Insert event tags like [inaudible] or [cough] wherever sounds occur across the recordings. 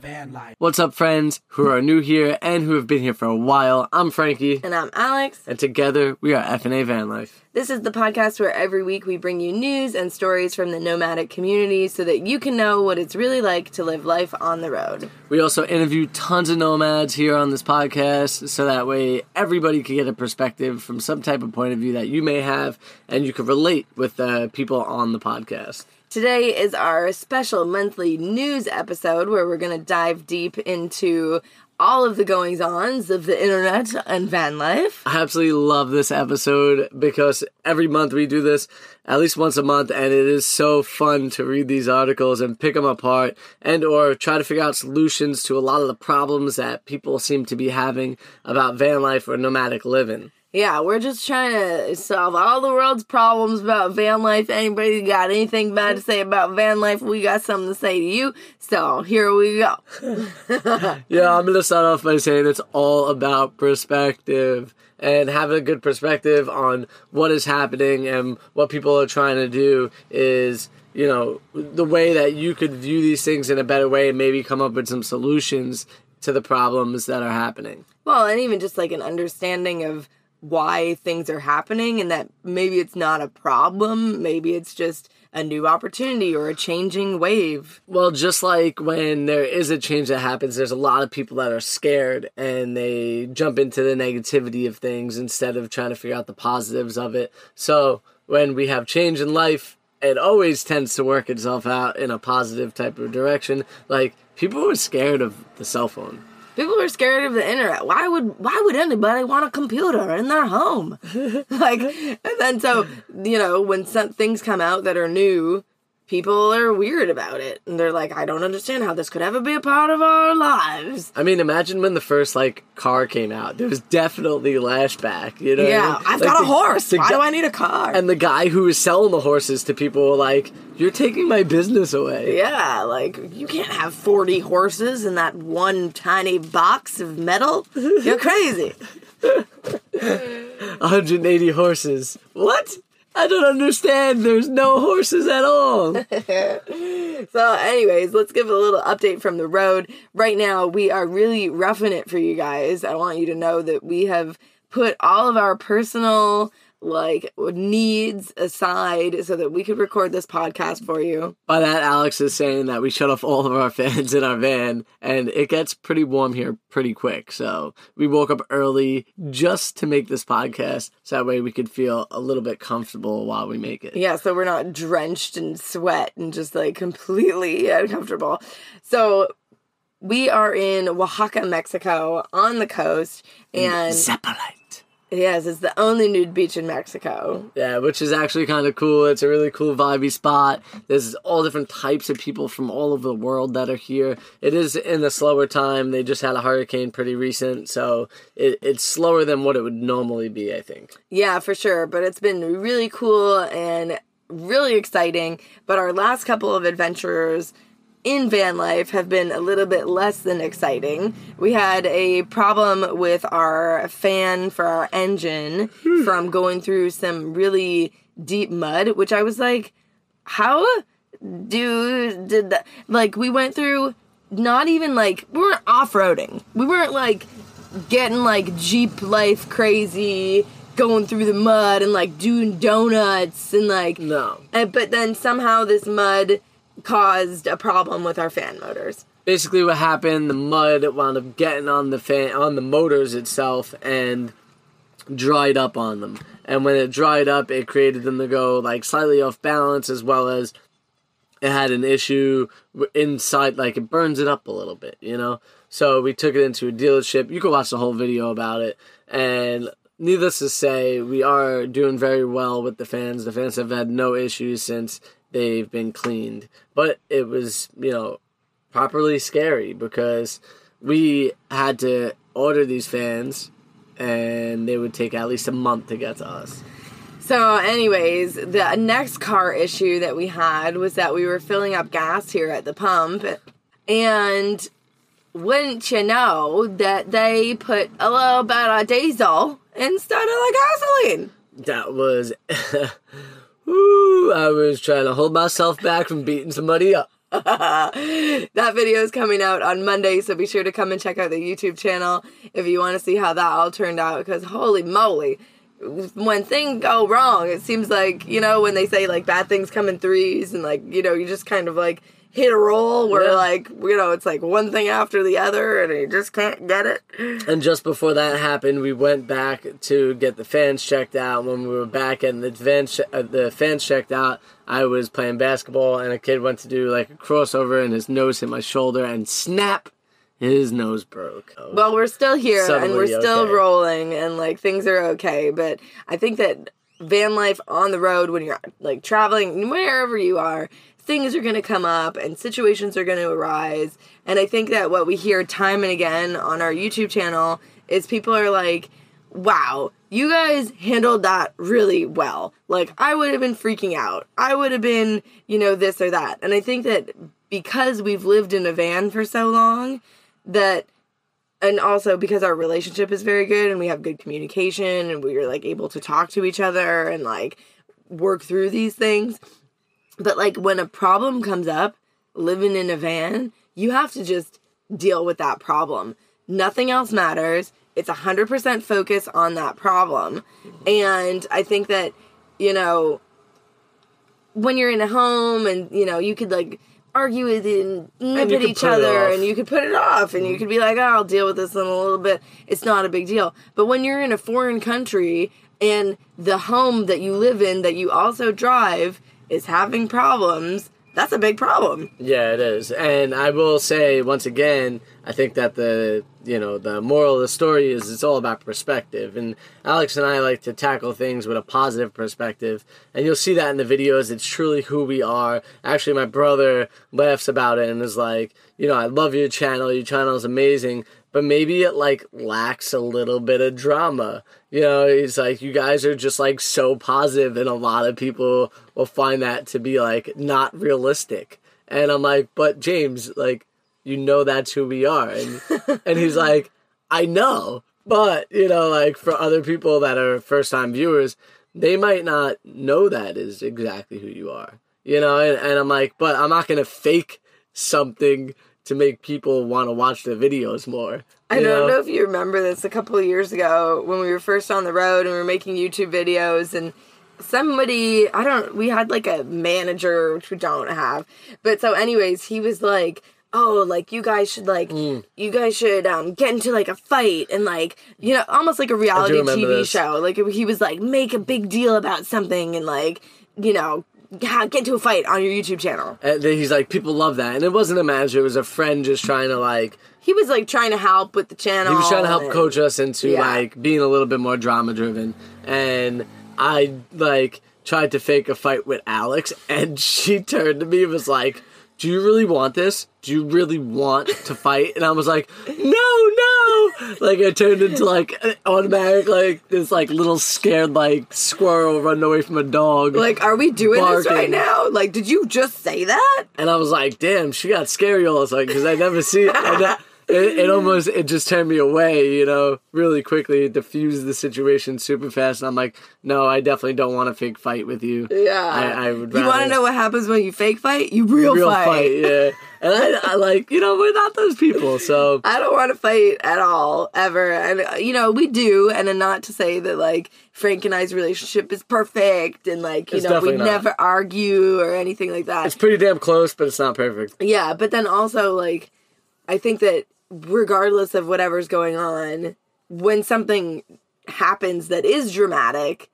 the van life. What's up, friends who are new here and who have been here for a while? I'm Frankie, And I'm Alex. and together we are FNA Van Life. This is the podcast where every week we bring you news and stories from the nomadic community so that you can know what it's really like to live life on the road. We also interview tons of nomads here on this podcast, so that way everybody can get a perspective from some type of point of view that you may have, and you can relate with the people on the podcast. Today is our special monthly news episode where we're going to dive deep into all of the goings ons of the internet and van life. I absolutely love this episode because every month we do this at least once a month and it is so fun to read these articles and pick them apart and or try to figure out solutions to a lot of the problems that people seem to be having about van life or nomadic living. Yeah, we're just trying to solve all the world's problems about van life. Anybody got anything bad to say about van life? We got something to say to you. So here we go. [laughs] Yeah, I'm gonna start off by saying it's all about perspective and having a good perspective on what is happening and what people are trying to do is, you know, the way that you could view these things in a better way and maybe come up with some solutions to the problems that are happening. Well, and even just like an understanding of why things are happening and that maybe it's not a problem, maybe it's just a new opportunity or a changing wave. Well, just like when there is a change that happens, there's a lot of people that are scared and they jump into the negativity of things instead of trying to figure out the positives of it. So when we have change in life, it always tends to work itself out in a positive type of direction. Like people were scared of the cell phone. People are scared of the internet. Why would why would anybody want a computer in their home? [laughs] like and then so, you know, when some things come out that are new, people are weird about it. And they're like, I don't understand how this could ever be a part of our lives. I mean, imagine when the first like car came out. There was definitely lashback. You know? Yeah. I've Like, got a the- horse. Why gu- do I need a car? And the guy who was selling the horses to people were like, "You're taking my business away." Yeah, like you can't have 40 horses in that one tiny box of metal. You're crazy. [laughs] 180 horses. What? I don't understand. There's no horses at all. [laughs] So, anyways, let's give a little update from the road. Right now, we are really roughing it for you guys. I want you to know that we have put all of our personal like needs aside so that we could record this podcast for you. By that, Alex is saying that we shut off all of our [laughs] fans in our van, and it gets pretty warm here pretty quick. So we woke up early just to make this podcast, so that way we could feel a little bit comfortable while we make it. Yeah, so we're not drenched in sweat and just like completely [laughs] uncomfortable. So we are in Oaxaca, Mexico, on the coast, and Zipolite. Yes, it's the only nude beach in Mexico. Yeah, which is actually kind of cool. It's a really cool vibey spot. There's all different types of people from all over the world that are here. It is in the slower time. They just had a hurricane pretty recent, so it, it's slower than what it would normally be, I think. Yeah, for sure. But it's been really cool and really exciting. But our last couple of adventures in van life have been a little bit less than exciting. We had a problem with our fan for our engine hmm. from going through some really deep mud, which I was like, how do did that like we went through not even like we weren't off-roading. We weren't like getting like Jeep life crazy, going through the mud and like doing donuts and like No. and, but then somehow this mud caused a problem with our fan motors. Basically, what happened? The mud wound up getting on the fan, on the motors itself, and dried up on them. And when it dried up, it created them to go like slightly off balance, as well as it had an issue inside, like it burns it up a little bit, you know. So we took it into a dealership. You can watch the whole video about it, and needless to say, we are doing very well with the fans. The fans have had no issues since they've been cleaned, but it was, you know, properly scary because we had to order these fans and they would take at least a month to get to us. So, anyways, the next car issue that we had was that we were filling up gas here at the pump, and wouldn't you know that they put a little bit of diesel instead of the gasoline? That was [laughs] Ooh, I was trying to hold myself back from beating somebody up. [laughs] that video is coming out on Monday, so be sure to come and check out the YouTube channel if you want to see how that all turned out. Because holy moly, when things go wrong, it seems like you know when they say like bad things come in threes, and like you know you just kind of like hit a roll where Yeah. like you know it's like one thing after the other, and you just can't get it. And just before that happened, we went back to get the fans checked out. When we were back and the fans, uh, the fans checked out, I was playing basketball, and a kid went to do like a crossover, and his nose hit my shoulder, and snap, his nose broke. Well, we're still here and we're still okay. rolling and like things are okay, but I think that van life on the road when you're like traveling wherever you are, things are going to come up and situations are going to arise. And I think that what we hear time and again on our YouTube channel is people are like, "Wow, you guys handled that really well." Like I would have been freaking out. I would have been, you know, this or that. And I think that because we've lived in a van for so long, that and also because our relationship is very good and we have good communication and we're like able to talk to each other and like work through these things but like when a problem comes up living in a van you have to just deal with that problem. Nothing else matters. It's 100% focus on that problem. And i think that you know when you're in a home and you know you could like argue with and nip at each other and you could put it off and you could be like oh, i'll deal with this in a little bit. It's not a big deal. But when you're in a foreign country and the home that you live in that you also drive is having problems that's a big problem Yeah, it is. And I will say once again, I think that the you know the moral of the story is it's all about perspective. And Alex and I like to tackle things with a positive perspective, and you'll see that in the videos. It's truly who we are. Actually, my brother laughs about it and is like, you know, I love your channel. Your channel is amazing. But maybe it like lacks a little bit of drama. You know, it's like you guys are just like so positive, and a lot of people will find that to be like not realistic. And I'm like, but James, like, you know that's who we are. And [laughs] and he's like, I know. But, you know, like for other people that are first time viewers, they might not know that is exactly who you are. You know, and, and I'm like, but I'm not gonna fake something to make people want to watch the videos more. I don't know if you remember this a couple of years ago when we were first on the road and we were making YouTube videos and somebody I don't we had like a manager which we don't have. But so anyways, he was like Oh, like you guys should like Mm. you guys should um get into like a fight and like you know almost like a reality TV this. show. Like he was like make a big deal about something and like you know get into a fight on your YouTube channel. And then he's like, people love that. And it wasn't a manager, it was a friend just trying to like He was like trying to help with the channel. he was trying to help and- coach us into Yeah. like being a little bit more drama driven and i like tried to fake a fight with alex and [laughs] she turned to me and was like do you really want this do you really want to fight and i was like no no like i turned into like automatic like this like little scared like squirrel running away from a dog Like, are we doing this right now? Like, did you just say that? and I was like, "Damn, she got scary all of a sudden because I never see it." It, it almost it just turned me away, you know, really quickly. It diffused the situation super fast, and I'm like, "No, I definitely don't want a fake fight with you." Yeah. I, I would. You want to know what happens when you fake fight? You real, real fight. fight. yeah. [laughs] And I, I like, you know, we're not those people, so I don't want to fight at all, ever. And, uh, you know, we do. And then not to say that, like, Frank and I's relationship is perfect and, like, you It's know, we not. never argue or anything like that. it's pretty damn close, but it's not perfect. Yeah, but then also like I think that regardless of whatever's going on, when something happens that is dramatic,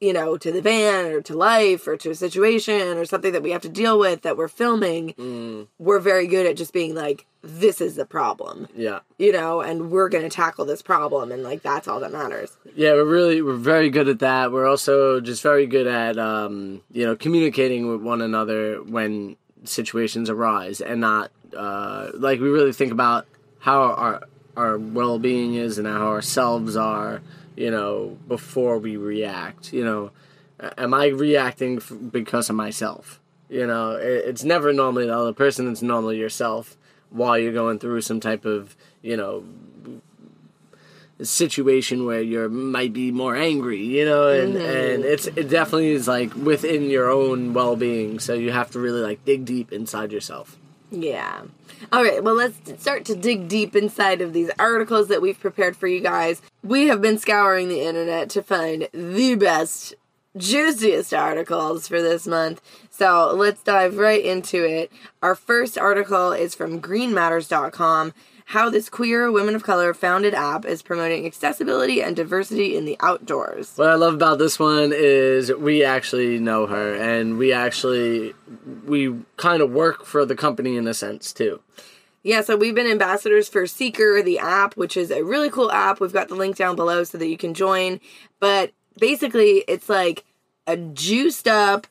you know, to the van or to life or to a situation or something that we have to deal with that we're filming, we're very good at just being like, this is the problem, Yeah. you know, and we're going to tackle this problem. And like, that's all that matters. Yeah, we're really we're very good at that. We're also just very good at um, you know communicating with one another when situations arise, and not uh, like we really think about how our our well being is and how ourselves are. You know, before we react. You know, am I reacting f- because of myself? You know, it, it's never normally the other person. It's normally yourself while you're going through some type of you know situation where you might be more angry, you know, and mm-hmm. and it's it definitely is like within your own well being. So you have to really like dig deep inside yourself. Yeah. All right, well, let's start to dig deep inside of these articles that we've prepared for you guys. We have been scouring the internet to find the best, juiciest articles for this month. So let's dive right into it. Our first article is from greenmatters.com. How this queer women of color founded app is promoting accessibility and diversity in the outdoors. What I love about this one is we actually know her, and we actually we kind of work for the company in a sense too. Yeah, so we've been ambassadors for Sekr, the app, which is a really cool app. We've got the link down below so that you can join. But basically, it's like a juiced up,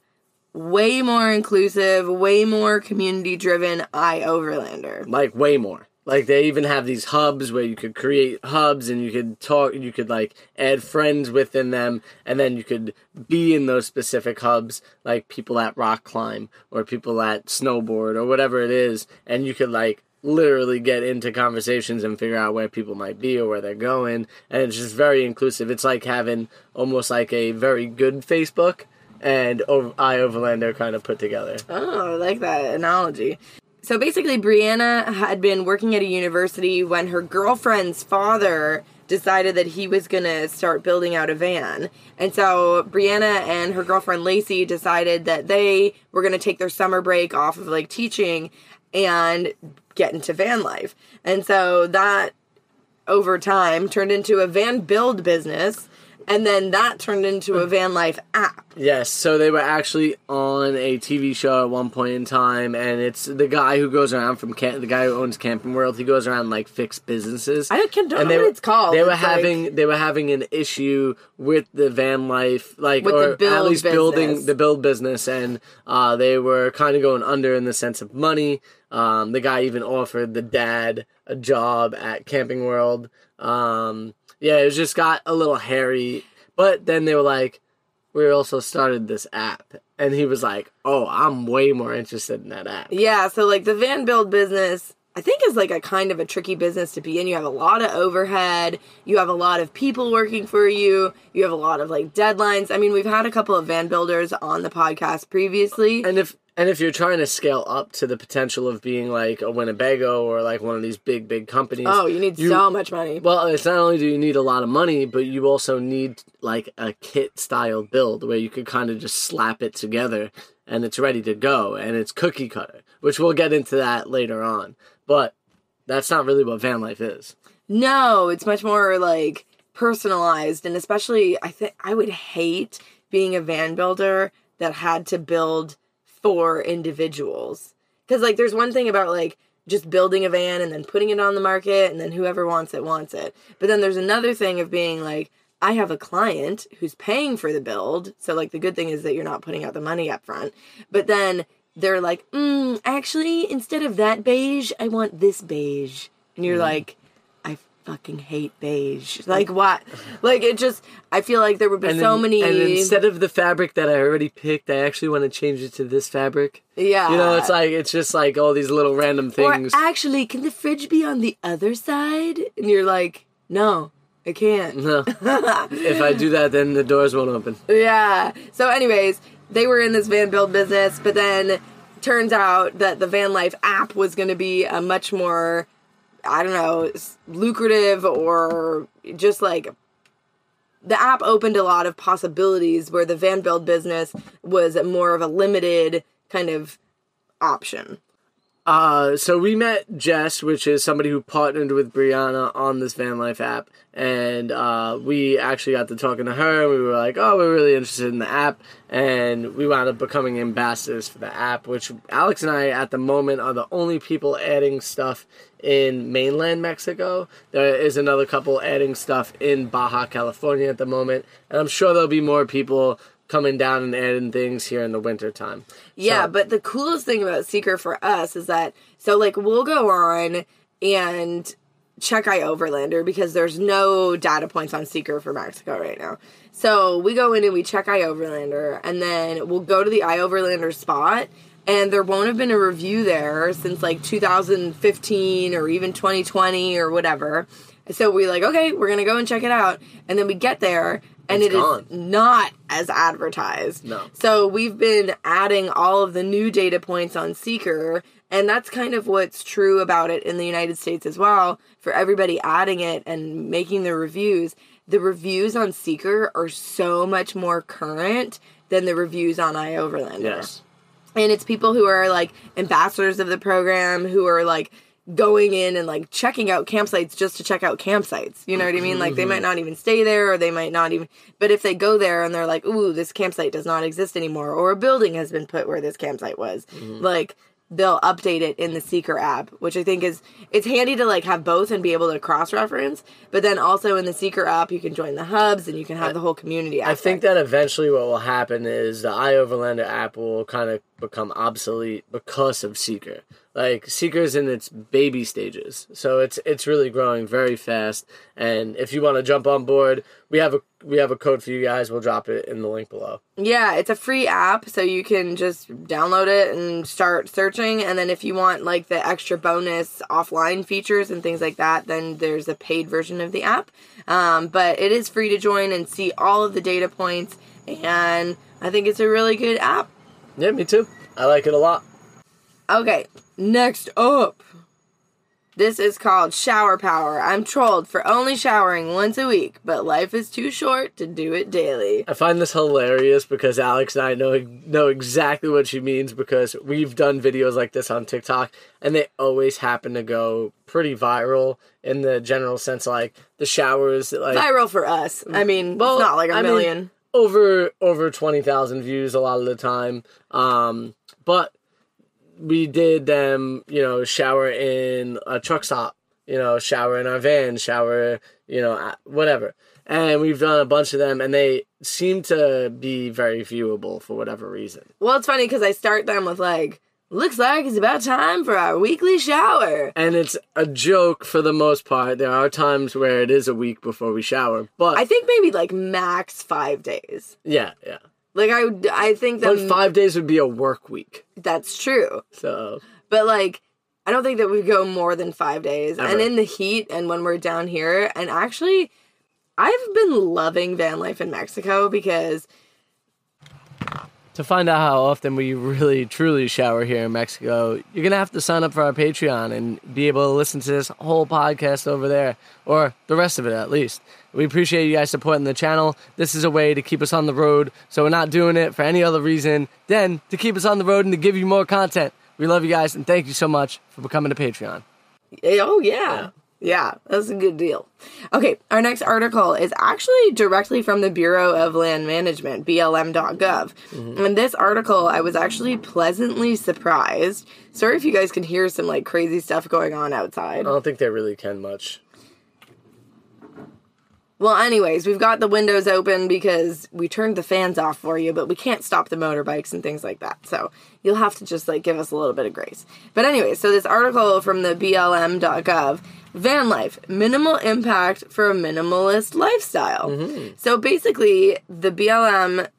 way more inclusive, way more community driven iOverlander. Like way more. Like they even have these hubs where you could create hubs and you could talk you could like add friends within them and then you could be in those specific hubs like people at rock climb or people at snowboard or whatever it is and you could like literally get into conversations and figure out where people might be or where they're going and it's just very inclusive. It's like having almost like a very good Facebook and iOverlander kind of put together. Oh, I like that analogy. So basically, Brianna had been working at a university when her girlfriend's father decided that he was going to start building out a van. And so Brianna and her girlfriend Lacey decided that they were going to take their summer break off of like teaching and get into van life. And so that over time turned into a van build business and then that turned into a van life app. Yes, so they were actually on a TV show at one point in time, and it's the guy who goes around from camp, the guy who owns Camping World. He goes around like fix businesses. I don't, don't and know they, what it's called. They were It's having like- they were having an issue with the van life, like or at least building the build business, and uh, they were kind of going under in the sense of money. Um, the guy even offered the dad a job at Camping World. Um, yeah, it just got a little hairy. But then they were like, we also started this app. And he was like, oh, I'm way more interested in that app. Yeah, so like the van build business, I think is like a kind of a tricky business to be in. You have a lot of overhead, you have a lot of people working for you, you have a lot of like deadlines. I mean, we've had a couple of van builders on the podcast previously. And if and if you're trying to scale up to the potential of being like a Winnebago or like one of these big, big companies, oh, you need you- so much money. Well, it's not only do you need a lot of money, but you also need like a kit style build where you could kind of just slap it together and it's ready to go and it's cookie cutter, which we'll get into that later on. But that's not really what van life is. No, it's much more like personalized and especially I think I would hate being a van builder that had to build for individuals. Cuz like there's one thing about like just building a van and then putting it on the market and then whoever wants it wants it. But then there's another thing of being like I have a client who's paying for the build. So like the good thing is that you're not putting out the money up front. But then they're like, mm, actually, instead of that beige, I want this beige. And you're like, I fucking hate beige. Like what? Like it just I feel like there would be And so then- many And instead of the fabric that I already picked, I actually want to change it to this fabric. Yeah. You know, it's like it's just like all these little random things. Or actually, can the fridge be on the other side? And you're like, no, I can't. no. [laughs] if I do that, then the doors won't open. Yeah. So, anyways, they were in this van build business, but then turns out that the van life app was going to be a much more, I don't know, lucrative or just like the app opened a lot of possibilities where the van build business was more of a limited kind of option. Uh, so we met Jess, which is somebody who partnered with Brianna on this van life app, and uh, we actually got to talking to her. and We were like, "Oh, we're really interested in the app," and we wound up becoming ambassadors for the app. Which Alex and I, at the moment, are the only people adding stuff in mainland Mexico. There is another couple adding stuff in Baja California at the moment, and I'm sure there'll be more people coming down and adding things here in the wintertime. Yeah, So- but the coolest thing about Sekr for us is that so like we'll go on and check iOverlander because there's no data points on Sekr for Mexico right now. So we go in and we check iOverlander and then we'll go to the iOverlander spot and there won't have been a review there since like 2015 or even 2020 or whatever. So we like, okay, we're gonna go and check it out. And then we get there and It's it is gone. not as advertised. No. So we've been adding all of the new data points on Sekr And that's kind of what's true about it in the United States as well. For everybody adding it and making the reviews, the reviews on Sekr are so much more current than the reviews on iOverlander. Yes. And it's people who are like ambassadors of the program who are like going in and like checking out campsites just to check out campsites. You know what I mean? Like they might mm-hmm. not even stay there or they might not even but if they go there and they're like, "Ooh, this campsite does not exist anymore," or a building has been put where this campsite was. Mm-hmm. Like they'll update it in the Sekr app, which I think is it's handy to like have both and be able to cross reference. But then also in the Sekr app, you can join the hubs and you can have the whole community. I think that eventually what will happen is the iOverlander app will kind of become obsolete because of Sekr. Like Sekr's in its baby stages, so it's it's really growing very fast. And if you want to jump on board, we have a we have a code for you guys. We'll drop it in the link below. Yeah, it's a free app, so you can just download it and start searching. And then if you want like the extra bonus offline features and things like that, then there's a paid version of the app. Um, but it is free to join and see all of the data points. And I think it's a really good app. Yeah, me too. I like it a lot. Okay, next up. This is called Shower Power. I'm trolled for only showering once a week, but life is too short to do it daily. I find this hilarious because Alex and I know know exactly what she means because we've done videos like this on TikTok and they always happen to go pretty viral in the general sense like the showers like Viral for us. I mean, Well, it's not like a I mean, million. Over over 20,000 views a lot of the time. Um but we did them, you know, shower in a truck stop, you know, shower in our van, shower, you know, whatever. And we've done a bunch of them and they seem to be very viewable for whatever reason. Well, it's funny because I start them with like, looks like it's about time for our weekly shower. And it's a joke for the most part. There are times where it is a week before we shower, but I think maybe like max five days. yeah, yeah. Like I, would- I think that But 5 days would be a work week. that's true. So, But like, I don't think that we go more than five days. And in the heat, and when we're down here, and actually, I've been loving van life in Mexico because To find out how often we really truly shower here in Mexico, you're going to have to sign up for our Patreon and be able to listen to this whole podcast over there, or the rest of it at least. We appreciate you guys supporting the channel. This is a way to keep us on the road, so we're not doing it for any other reason than to keep us on the road and to give you more content. We love you guys, and thank you so much for becoming a Patreon. Oh yeah. Yeah. that's a good deal. Okay, our next article is actually directly from the Bureau of Land Management, BLM.gov. Mm-hmm. And this article, I was actually pleasantly surprised. Sorry if you guys can hear some like crazy stuff going on outside. I don't think they really can much. Well, anyways, we've got the windows open because we turned the fans off for you, but we can't stop the motorbikes and things like that. So you'll have to just like give us a little bit of grace. But anyway, so this article from the BLM.gov van life, minimal impact for a minimalist lifestyle. So basically, the BLM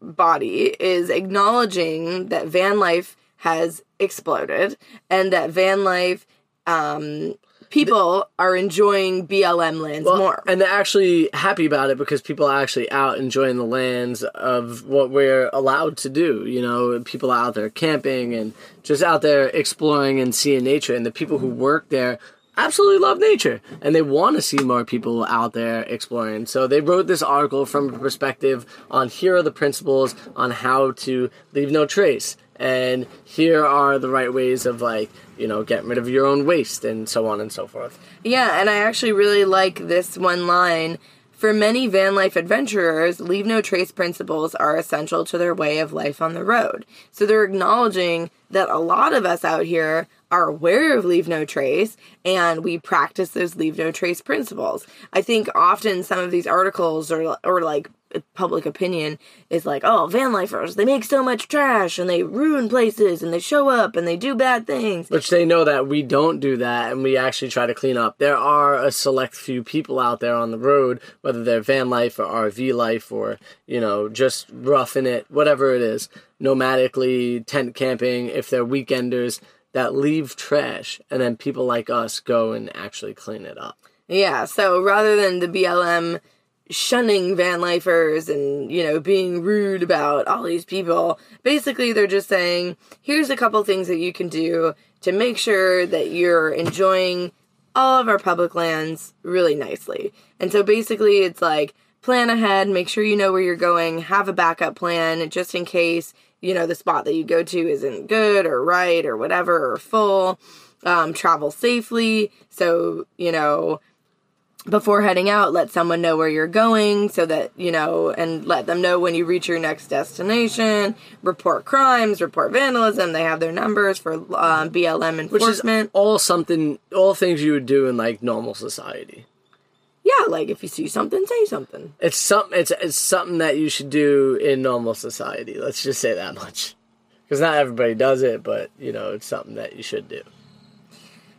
body is acknowledging that van life has exploded and that van life um, people are enjoying BLM lands Well, more. And they're actually happy about it because people are actually out enjoying the lands of what we're allowed to do. You know, people are out there camping and just out there exploring and seeing nature. And the people who work there absolutely love nature and they want to see more people out there exploring. So they wrote this article from a perspective on here are the principles on how to leave no trace. And here are the right ways of like, you know, getting rid of your own waste and so on and so forth. Yeah, and I actually really like this one line. For many van life adventurers, leave no trace principles are essential to their way of life on the road. So they're acknowledging that a lot of us out here are aware of leave no trace and we practice those leave no trace principles. I think often some of these articles or or like public opinion is like, "Oh, van lifers, they make so much trash and they ruin places and they show up and they do bad things." which they know that we don't do that and we actually try to clean up. There are a select few people out there on the road, whether they're van life or RV life or, you know, just roughing it, whatever it is, nomadically, tent camping, if they're weekenders, that leave trash and then people like us go and actually clean it up. Yeah, so rather than the BLM shunning van lifers and you know being rude about all these people. Basically they're just saying here's a couple things that you can do to make sure that you're enjoying all of our public lands really nicely. And so basically it's like plan ahead make sure you know where you're going have a backup plan just in case you know the spot that you go to isn't good or right or whatever or full. Um, travel safely. So you know before heading out, let someone know where you're going so that, you know, and let them know when you reach your next destination. Report crimes, report vandalism. They have their numbers for um, BLM enforcement. Which is all something, all things you would do in like normal society. Yeah, like if you see something, say something. It's something. It's it's something that you should do in normal society. Let's just say that much, because not everybody does it, but you know, it's something that you should do.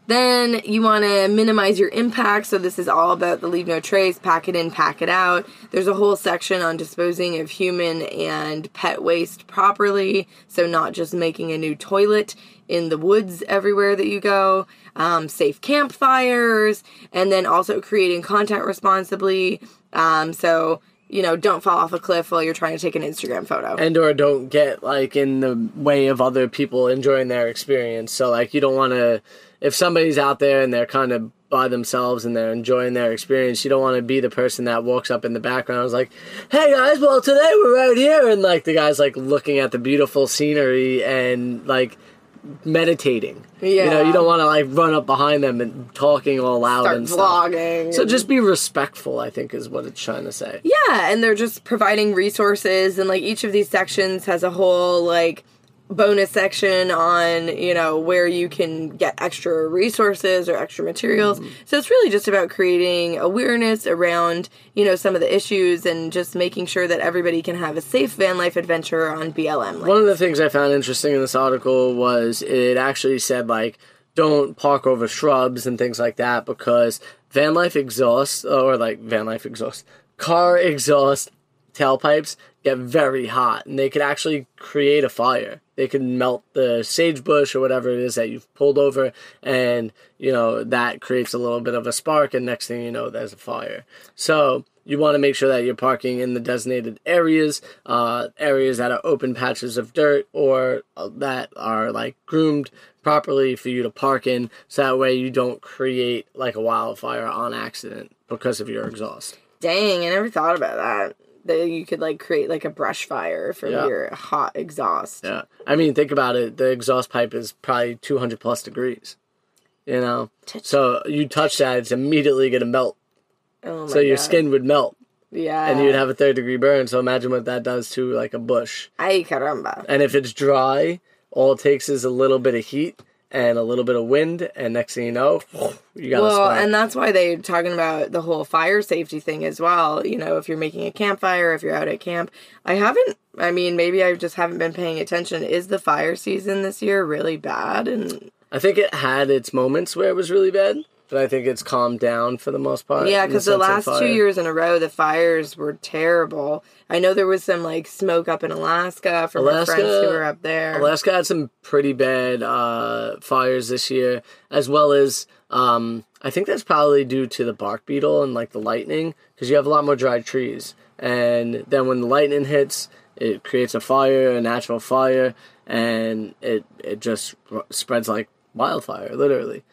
Then you want to minimize your impact. So this is all about the leave no trace, pack it in, pack it out. There's a whole section on disposing of human and pet waste properly. So not just making a new toilet in the woods everywhere that you go. Um, safe campfires, and then also creating content responsibly. Um, so you know, don't fall off a cliff while you're trying to take an Instagram photo. And or don't get like in the way of other people enjoying their experience. So like you don't want to if somebody's out there and they're kind of by themselves and they're enjoying their experience, you don't want to be the person that walks up in the background and is like, "Hey guys, well today we're out here," and like the guy's like looking at the beautiful scenery and like meditating. Yeah. You know, you don't want to like run up behind them and talking all loud Start and stuff. vlogging. So just be respectful, I think is what it's trying to say. Yeah, and they're just providing resources, and like each of these sections has a whole like bonus section on you know where you can get extra resources or extra materials Mm-hmm. so it's really just about creating awareness around you know some of the issues and just making sure that everybody can have a safe van life adventure on blm land. One of the things I found interesting in this article was it actually said like don't park over shrubs and things like that because van life exhaust or like van life exhaust car exhaust tailpipes get very hot and they could actually create a fire. They could melt the sagebush or whatever it is that you've pulled over and you know that creates a little bit of a spark and next thing you know there's a fire. So you want to make sure that you're parking in the designated areas, uh, areas that are open patches of dirt or uh, that are like groomed properly for you to park in, so that way you don't create like a wildfire on accident because of your exhaust. Dang, I never thought about that. That you could like create like a brush fire from Yeah. your hot exhaust. Yeah, I mean, think about it. The exhaust pipe is probably 200 plus degrees. You know, so you touch that, it's immediately gonna melt. Oh my So your God. skin would melt, Yeah. and you'd have a third degree burn. So imagine what that does to like a bush. Ay caramba. And if it's dry, all it takes is a little bit of heat and a little bit of wind, and next thing you know, [laughs] you got Well, and that's why they're talking about the whole fire safety thing as well. You know, if you're making a campfire, if you're out at camp. I haven't, I mean, maybe I just haven't been paying attention. Is the fire season this year really bad? And I think it had its moments where it was really bad, but I think it's calmed down for the most part. yeah, because the of last two years in a row, the fires were terrible. I know there was some like smoke up in Alaska from our friends who were up there. Alaska had some pretty bad uh, fires this year, as well as um, I think that's probably due to the bark beetle and like the lightning, because you have a lot more dry trees, and then when the lightning hits, it creates a fire, a natural fire, and it it just spreads like wildfire, literally.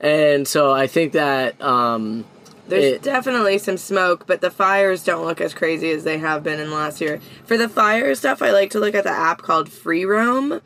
And so I think that um, There's it- definitely some smoke, but the fires don't look as crazy as they have been in the last year. For the fire stuff, I like to look at the app called Free Roam.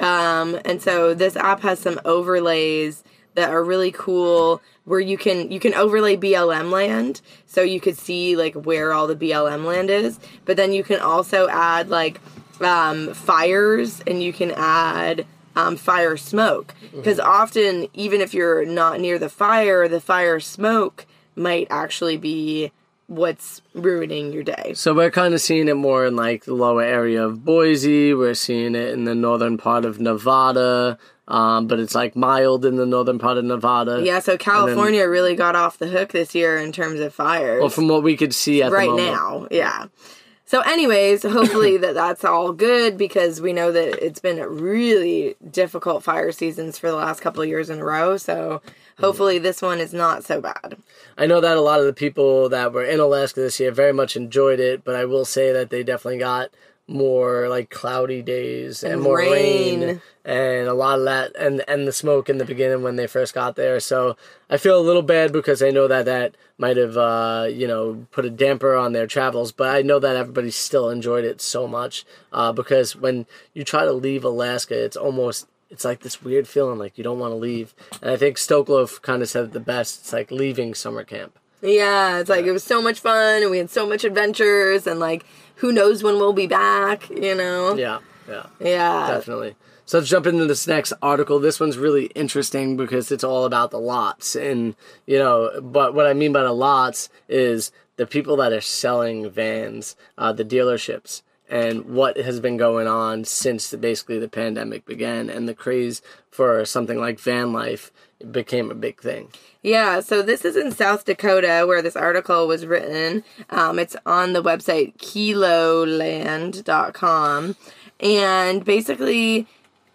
Um, and so this app has some overlays that are really cool where you can you can overlay BLM land so you could see like where all the BLM land is, but then you can also add like um, fires and you can add um, fire smoke because often even if you're not near the fire, the fire smoke might actually be what's ruining your day. So we're kind of seeing it more in like the lower area of Boise. We're seeing it in the northern part of Nevada, um, but it's like mild in the northern part of Nevada. Yeah, so California really got off the hook this year in terms of fires. Well, from what we could see at right the moment. now, yeah. So, anyways, [laughs] hopefully that that's all good because we know that it's been really difficult fire seasons for the last couple of years in a row. So, mm-hmm. hopefully this one is not so bad. I know that a lot of the people that were in Alaska this year very much enjoyed it, but I will say that they definitely got more like cloudy days and, And more rain. rain. and a lot of that and and the smoke in the beginning when they first got there. So I feel a little bad because I know that that might have uh, you know put a damper on their travels, but I know that everybody still enjoyed it so much uh, because when you try to leave Alaska, it's almost it's like this weird feeling like you don't want to leave. And I think Stokelo kind of said it the best. It's like leaving summer camp. Yeah, it's like it was so much fun and we had so much adventures and like who knows when we'll be back, you know? Yeah, yeah. Yeah. Definitely. So let's jump into this next article. This one's really interesting because it's all about the lots. And, you know, but what I mean by the lots is the people that are selling vans, uh, the dealerships, and what has been going on since the, basically the pandemic began and the craze for something like van life became a big thing. Yeah, so this is in South Dakota where this article was written. Um, it's on the website keloland.com. And basically,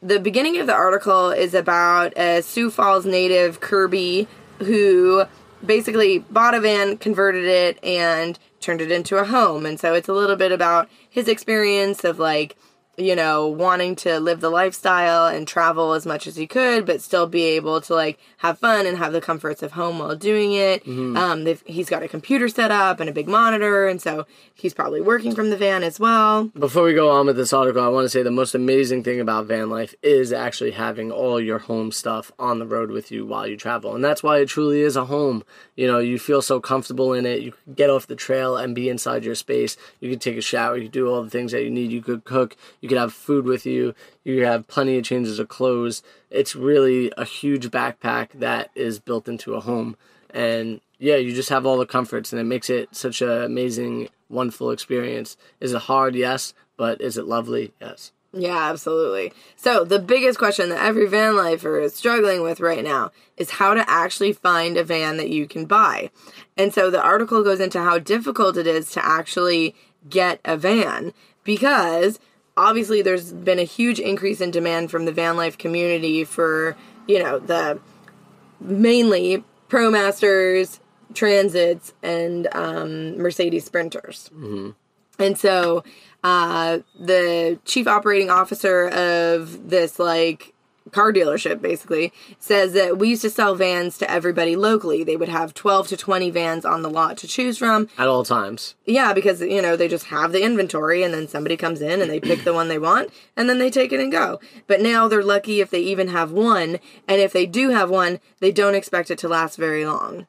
the beginning of the article is about a Sioux Falls native, Kirby, who basically bought a van, converted it, and turned it into a home. And so it's a little bit about his experience of like, you know, wanting to live the lifestyle and travel as much as he could, but still be able to like have fun and have the comforts of home while doing it. Um, they've, he's got a computer set up and a big monitor, and so he's probably working from the van as well. Before we go on with this article, I want to say the most amazing thing about van life is actually having all your home stuff on the road with you while you travel. And that's why it truly is a home. You know, you feel so comfortable in it. You can get off the trail and be inside your space. You can take a shower. You do all the things that you need. You could cook. You could have food with you. You have plenty of changes of clothes. It's really a huge backpack that is built into a home. And yeah, you just have all the comforts, and it makes it such an amazing, wonderful experience. Is it hard? Yes. But is it lovely? Yes. Yeah, absolutely. So, the biggest question that every van lifer is struggling with right now is how to actually find a van that you can buy. And so, the article goes into how difficult it is to actually get a van because obviously there's been a huge increase in demand from the van life community for, you know, the mainly ProMasters, Transits, and um, Mercedes Sprinters. And so uh, the chief operating officer of this like car dealership basically says that we used to sell vans to everybody locally. They would have 12 to 20 vans on the lot to choose from. At all times. Yeah, because you know, they just have the inventory and then somebody comes in and they pick the one they want and then they take it and go. But now they're lucky if they even have one, and if they do have one, they don't expect it to last very long.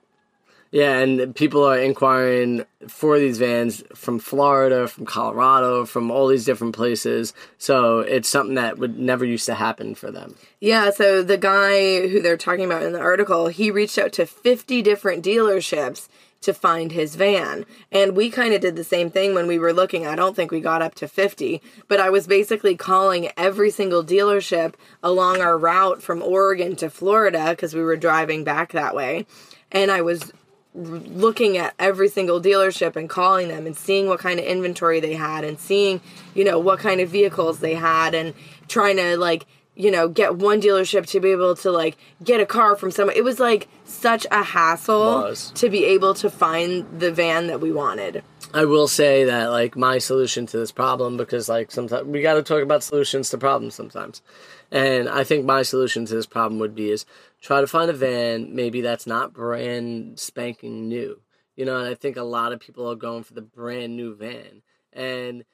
Yeah, and people are inquiring for these vans from Florida, from Colorado, from all these different places. So it's something that would never used to happen for them. Yeah, so the guy who they're talking about in the article, he reached out to 50 different dealerships to find his van. And we kind of did the same thing when we were looking. I don't think we got up to 50, but I was basically calling every single dealership along our route from Oregon to Florida because we were driving back that way. And I was looking at every single dealership and calling them and seeing what kind of inventory they had and seeing, you know, what kind of vehicles they had and trying to like, you know, get one dealership to be able to like get a car from someone. It was like such a hassle Was. to be able to find the van that we wanted. I will say that like my solution to this problem because like sometimes we got to talk about solutions to problems sometimes. And I think my solution to this problem would be is try to find a van maybe that's not brand spanking new. You know, and I think a lot of people are going for the brand new van. And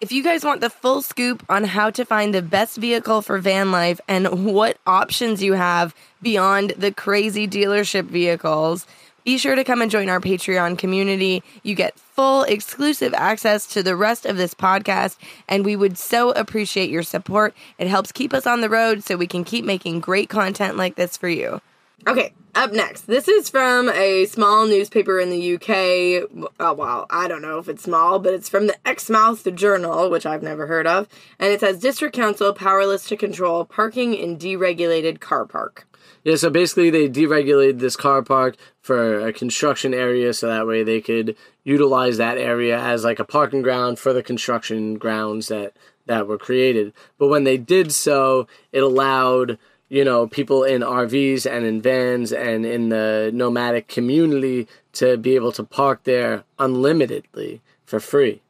If you guys want the full scoop on how to find the best vehicle for van life and what options you have beyond the crazy dealership vehicles, be sure to come and join our Patreon community. You get full exclusive access to the rest of this podcast, and we would so appreciate your support. It helps keep us on the road so we can keep making great content like this for you. Okay, Up next, this is from a small newspaper in the UK. Oh, well, I don't know if it's small, but it's from the Exmouth Journal, which I've never heard of. And it says District Council powerless to control parking in deregulated car park. Yeah, so basically they deregulated this car park for a construction area so that way they could utilize that area as like a parking ground for the construction grounds that that were created. But when they did so, it allowed, you know, people in RVs and in vans and in the nomadic community to be able to park there unlimitedly for free.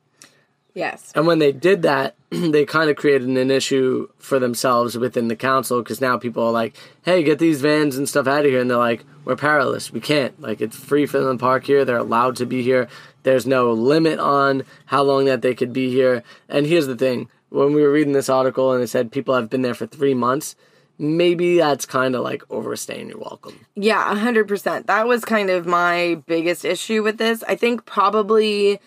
Yes. And when they did that, [clears throat] they kind of created an issue for themselves within the council because now people are like, hey, get these vans and stuff out of here. And they're like, we're powerless. We can't. Like, it's free for them to park here. They're allowed to be here. There's no limit on how long that they could be here. And here's the thing when we were reading this article and it said people have been there for three months, maybe that's kind of like overstaying your welcome. Yeah, 100%. That was kind of my biggest issue with this. I think probably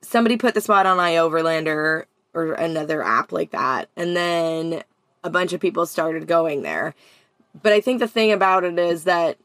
somebody put the spot on iOverlander or another app like that, and then a bunch of people started going there. But I think the thing about it is that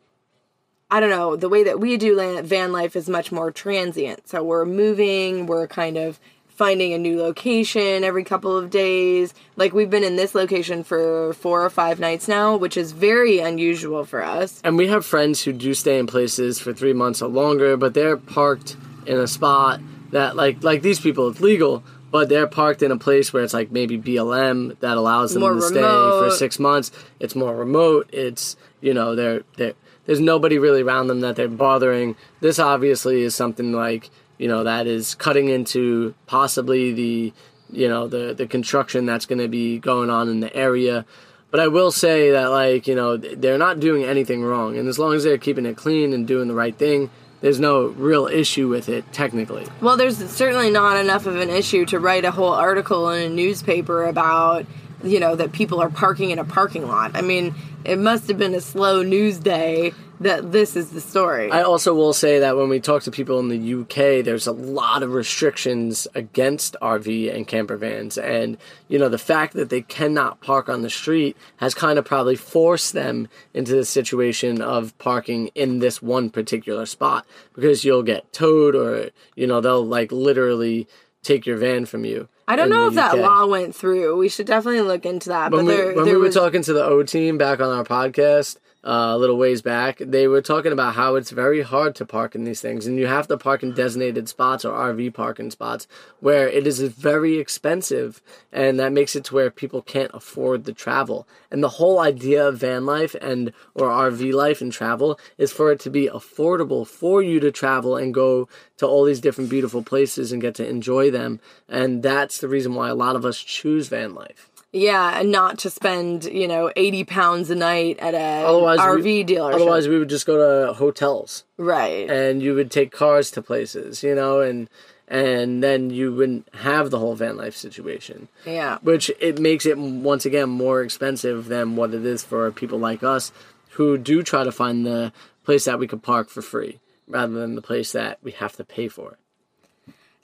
I don't know, the way that we do van life is much more transient. So we're moving, we're kind of finding a new location every couple of days. Like we've been in this location for four or five nights now, which is very unusual for us. And we have friends who do stay in places for three months or longer, but they're parked in a spot that like like these people it's legal but they're parked in a place where it's like maybe BLM that allows them More to stay for six months. It's more remote. It's you know they're they there's nobody really around them that they're bothering. This obviously is something like you know that is cutting into possibly the you know the the construction that's going to be going on in the area. But I will say that like you know they're not doing anything wrong, and as long as they're keeping it clean and doing the right thing, there's no real issue with it technically. Well, there's certainly not enough of an issue to write a whole article in a newspaper about, you know, that people are parking in a parking lot. I mean, it must have been a slow news day that this is the story. I also will say that when we talk to people in the UK, there's a lot of restrictions against RV and camper vans. And, you know, the fact that they cannot park on the street has kind of probably forced them into the situation of parking in this one particular spot because you'll get towed or, you know, they'll like literally take your van from you. I don't know if that law went through. We should definitely look into that. when but we, there, when there we were talking to the O team back on our podcast uh, a little ways back, they were talking about how it's very hard to park in these things, and you have to park in designated spots or RV parking spots where it is very expensive, and that makes it to where people can't afford the travel. And the whole idea of van life and or RV life and travel is for it to be affordable for you to travel and go to all these different beautiful places and get to enjoy them, and that's the reason why a lot of us choose van life. Yeah, and not to spend you know eighty pounds a night at a Otherwise, RV we, dealership. Otherwise, we would just go to hotels, right? and you would take cars to places, you know, and and then you wouldn't have the whole van life situation, yeah. which it makes it once again more expensive than what it is for people like us who do try to find the place that we could park for free rather than the place that we have to pay for.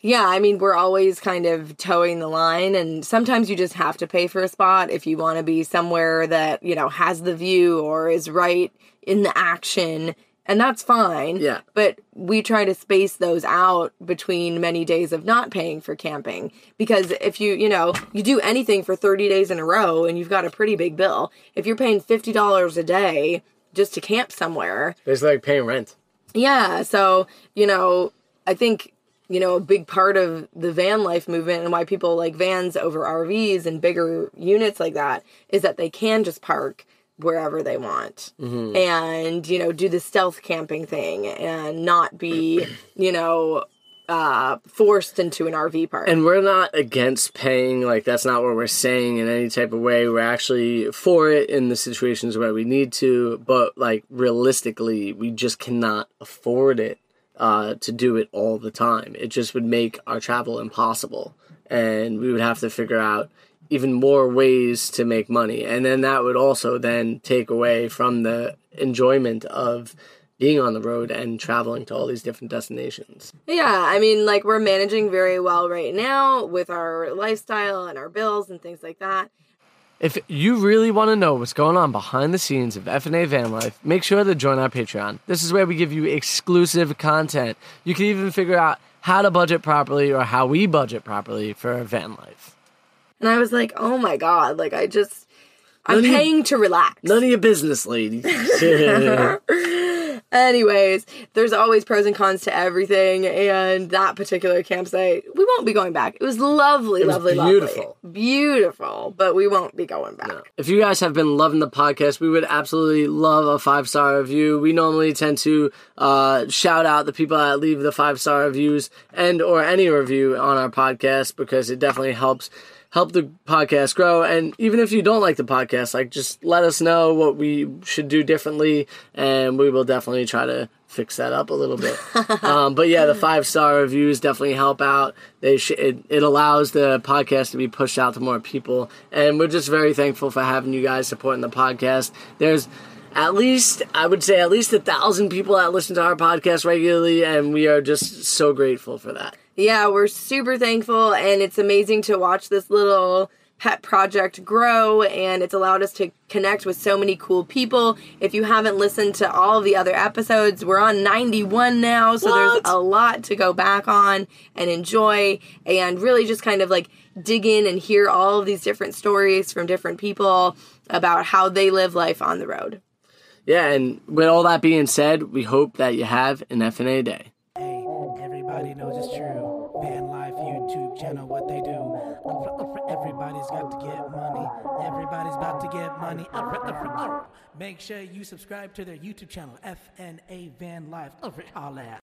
Yeah, I mean, we're always kind of toeing the line, and sometimes you just have to pay for a spot if you want to be somewhere that, you know, has the view or is right in the action, and that's fine. Yeah. But we try to space those out between many days of not paying for camping because if you, you know, you do anything for 30 days in a row and you've got a pretty big bill, if you're paying $50 a day just to camp somewhere, It's like paying rent. yeah, so, you know, I think, you know, a big part of the van life movement and why people like vans over RVs and bigger units like that is that they can just park wherever they want and, you know, do the stealth camping thing and not be, [clears throat] you know, uh forced into an RV park. And we're not against paying, like, that's not what we're saying in any type of way. We're actually for it in the situations where we need to, but, like, realistically, we just cannot afford it uh, to do it all the time. It just would make our travel impossible. And we would have to figure out even more ways to make money. And then that would also then take away from the enjoyment of being on the road and traveling to all these different destinations. Yeah, I mean, like we're managing very well right now with our lifestyle and our bills and things like that. If you really want to know what's going on behind the scenes of FNA Van Life, make sure to join our Patreon. This is where we give you exclusive content. You can even figure out how to budget properly or how we budget properly for our van life. And I was like, oh my God, like I just, I'm None you- paying to relax. None of your business, ladies. [laughs] [laughs] Anyways, there's always pros and cons to everything, and that particular campsite, we won't be going back. It was lovely, was lovely, beautiful. lovely. Beautiful, but we won't be going back. if you guys have been loving the podcast, we would absolutely love a five star review. We normally tend to uh, shout out the people that leave the five star reviews and or any review on our podcast because it definitely helps help the podcast grow. And even if you don't like the podcast, like just let us know what we should do differently, and we will definitely try to fix that up a little bit. [laughs] um, but yeah, the five star reviews definitely help out. They sh- it, it allows the podcast to be pushed out to more people, and we're just very thankful for having you guys supporting the podcast. There's at least I would say at least a thousand people that listen to our podcast regularly, and we are just so grateful for that. Yeah, we're super thankful, and it's amazing to watch this little pet project grow and it's allowed us to connect with so many cool people. If you haven't listened to all of the other episodes, we're on 91 now, so What? there's a lot to go back on and enjoy and really just kind of like dig in and hear all of these different stories from different people about how they live life on the road. Yeah, and with all that being said, we hope that you have an FNA day. Everybody knows it's true. Van Life YouTube channel, what they do. Everybody's got to get money. Everybody's about to get money. Make sure you subscribe to their YouTube channel, FNA Van Life. Holla.